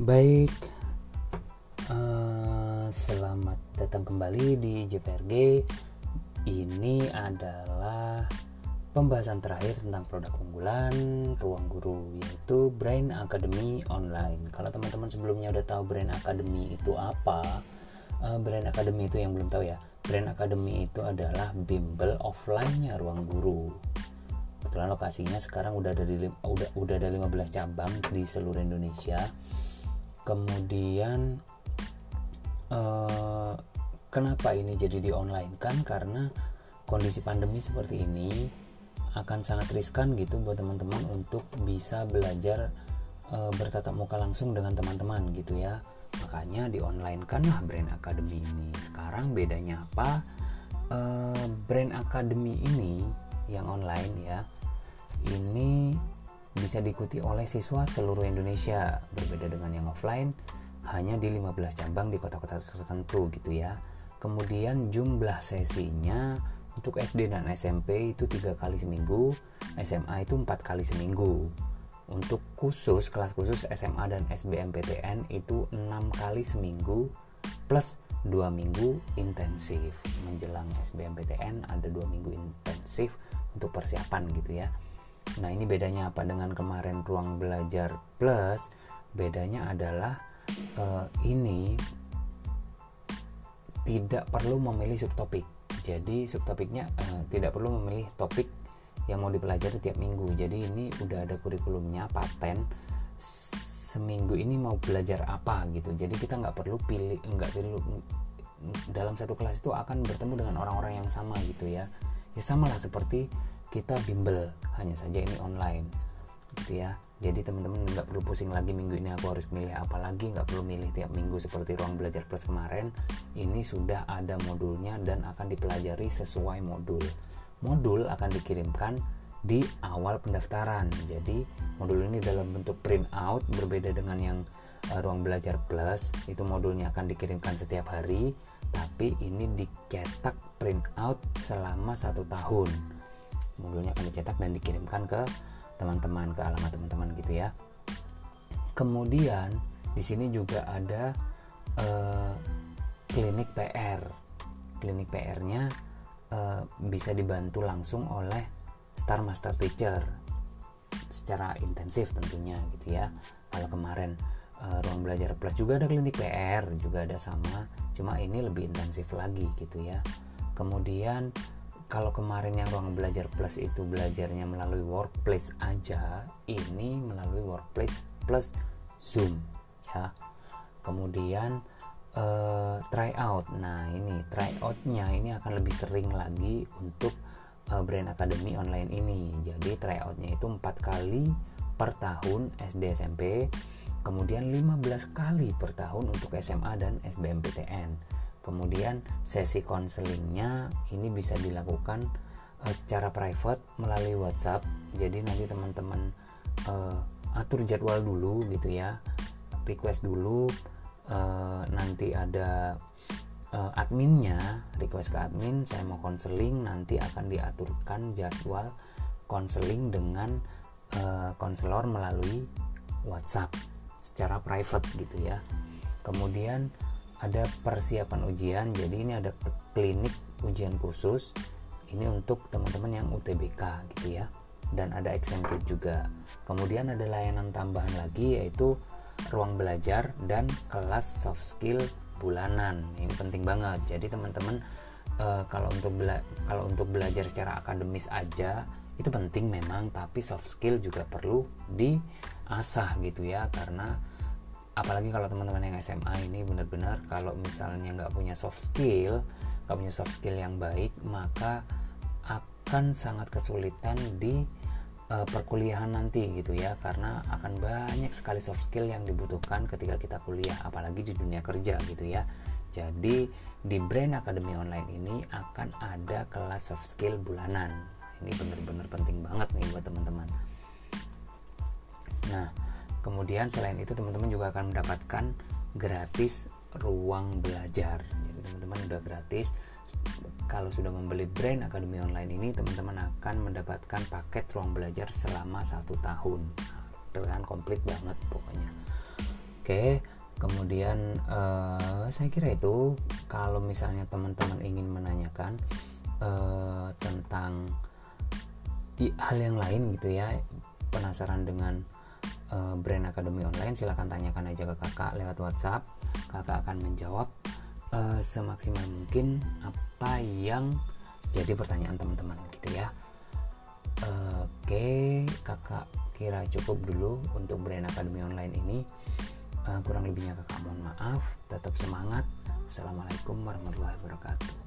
Baik, uh, selamat datang kembali di JPRG. Ini adalah pembahasan terakhir tentang produk unggulan ruang guru yaitu Brain Academy Online. Kalau teman-teman sebelumnya udah tahu Brain Academy itu apa, uh, Brain Academy itu yang belum tahu ya. Brain Academy itu adalah bimbel offline-nya ruang guru kebetulan lokasinya sekarang udah ada di udah udah ada 15 cabang di seluruh Indonesia kemudian uh, kenapa ini jadi di online? Kan karena kondisi pandemi seperti ini akan sangat riskan gitu buat teman-teman untuk bisa belajar uh, bertatap muka langsung dengan teman-teman gitu ya. Makanya di online kan lah Brand Academy ini. Sekarang bedanya apa? Uh, Brand Academy ini yang online ya ini bisa diikuti oleh siswa seluruh Indonesia berbeda dengan yang offline hanya di 15 cabang di kota-kota tertentu gitu ya. Kemudian jumlah sesinya untuk SD dan SMP itu tiga kali seminggu SMA itu empat kali seminggu. Untuk khusus kelas khusus SMA dan SBMPTN itu enam kali seminggu plus dua minggu intensif. Menjelang SBMPTN ada dua minggu intensif untuk persiapan gitu ya Nah, ini bedanya apa dengan kemarin ruang belajar plus? Bedanya adalah uh, ini tidak perlu memilih subtopik. Jadi subtopiknya uh, tidak perlu memilih topik yang mau dipelajari tiap minggu. Jadi ini udah ada kurikulumnya paten seminggu ini mau belajar apa gitu. Jadi kita nggak perlu pilih nggak perlu dalam satu kelas itu akan bertemu dengan orang-orang yang sama gitu ya. Ya sama lah seperti kita bimbel hanya saja ini online gitu ya. Jadi teman-teman nggak perlu pusing lagi minggu ini aku harus milih apa lagi nggak perlu milih tiap minggu seperti ruang belajar plus kemarin. Ini sudah ada modulnya dan akan dipelajari sesuai modul. Modul akan dikirimkan di awal pendaftaran. Jadi modul ini dalam bentuk print out berbeda dengan yang uh, ruang belajar plus itu modulnya akan dikirimkan setiap hari tapi ini dicetak print out selama satu tahun modulnya akan dicetak dan dikirimkan ke teman-teman ke alamat teman-teman gitu ya. Kemudian di sini juga ada uh, klinik PR klinik PR-nya uh, eh, bisa dibantu langsung oleh Star Master Teacher. Secara intensif tentunya gitu ya. Kalau kemarin uh, ruang belajar plus juga ada klinik PR juga ada sama. Cuma ini lebih intensif lagi gitu ya. Kemudian kalau kemarin yang ruang belajar plus itu belajarnya melalui workplace aja ini melalui workplace plus zoom ya. Kemudian uh, try out nah ini try outnya ini akan lebih sering lagi untuk uh, brand academy online ini. Jadi try outnya itu empat kali per tahun SD SMP kemudian 15 kali per tahun untuk SMA dan SBMPTN kemudian sesi konselingnya ini bisa dilakukan uh, secara private melalui WhatsApp. Jadi nanti teman-teman uh, atur jadwal dulu gitu ya request dulu uh, nanti ada uh, adminnya request ke admin saya mau konseling nanti akan diaturkan jadwal konseling dengan konselor uh, melalui WhatsApp secara private gitu ya. Kemudian ada persiapan ujian jadi ini ada klinik ujian khusus. Ini untuk teman-teman yang UTBK gitu ya. Dan ada exempted juga. Kemudian ada layanan tambahan lagi yaitu ruang belajar dan kelas soft skill bulanan. Ini penting banget. Jadi teman-teman uh, kalau untuk bela kalau untuk belajar secara akademis aja itu penting memang tapi soft skill juga perlu diasah gitu ya. Karena apalagi kalau teman-teman yang SMA ini benar-benar kalau misalnya nggak punya soft skill nggak punya soft skill yang baik maka akan sangat kesulitan di uh, perkuliahan nanti gitu ya. Karena akan banyak sekali soft skill yang dibutuhkan ketika kita kuliah apalagi di dunia kerja gitu ya. Jadi di Brain Academy Online ini akan ada kelas soft skill bulanan. Ini benar-benar penting banget nih buat teman-teman. Nah kemudian selain itu teman-teman juga akan mendapatkan gratis ruang belajar. Jadi teman-teman udah gratis. Kalau sudah membeli brand Akademi Online ini teman-teman akan mendapatkan paket ruang belajar selama satu tahun. Dengan komplit banget pokoknya. Oke, kemudian uh, saya kira itu kalau misalnya teman-teman ingin menanyakan uh, tentang hal yang lain gitu ya, penasaran dengan uh, brand akademi online, silahkan tanyakan aja ke kakak lewat WhatsApp. Kakak akan menjawab uh, semaksimal mungkin apa yang jadi pertanyaan teman-teman gitu ya. Uh, Oke, kakak kira cukup dulu untuk brand akademi online ini uh, kurang lebihnya kakak mohon maaf tetap semangat wassalamualaikum warahmatullahi wabarakatuh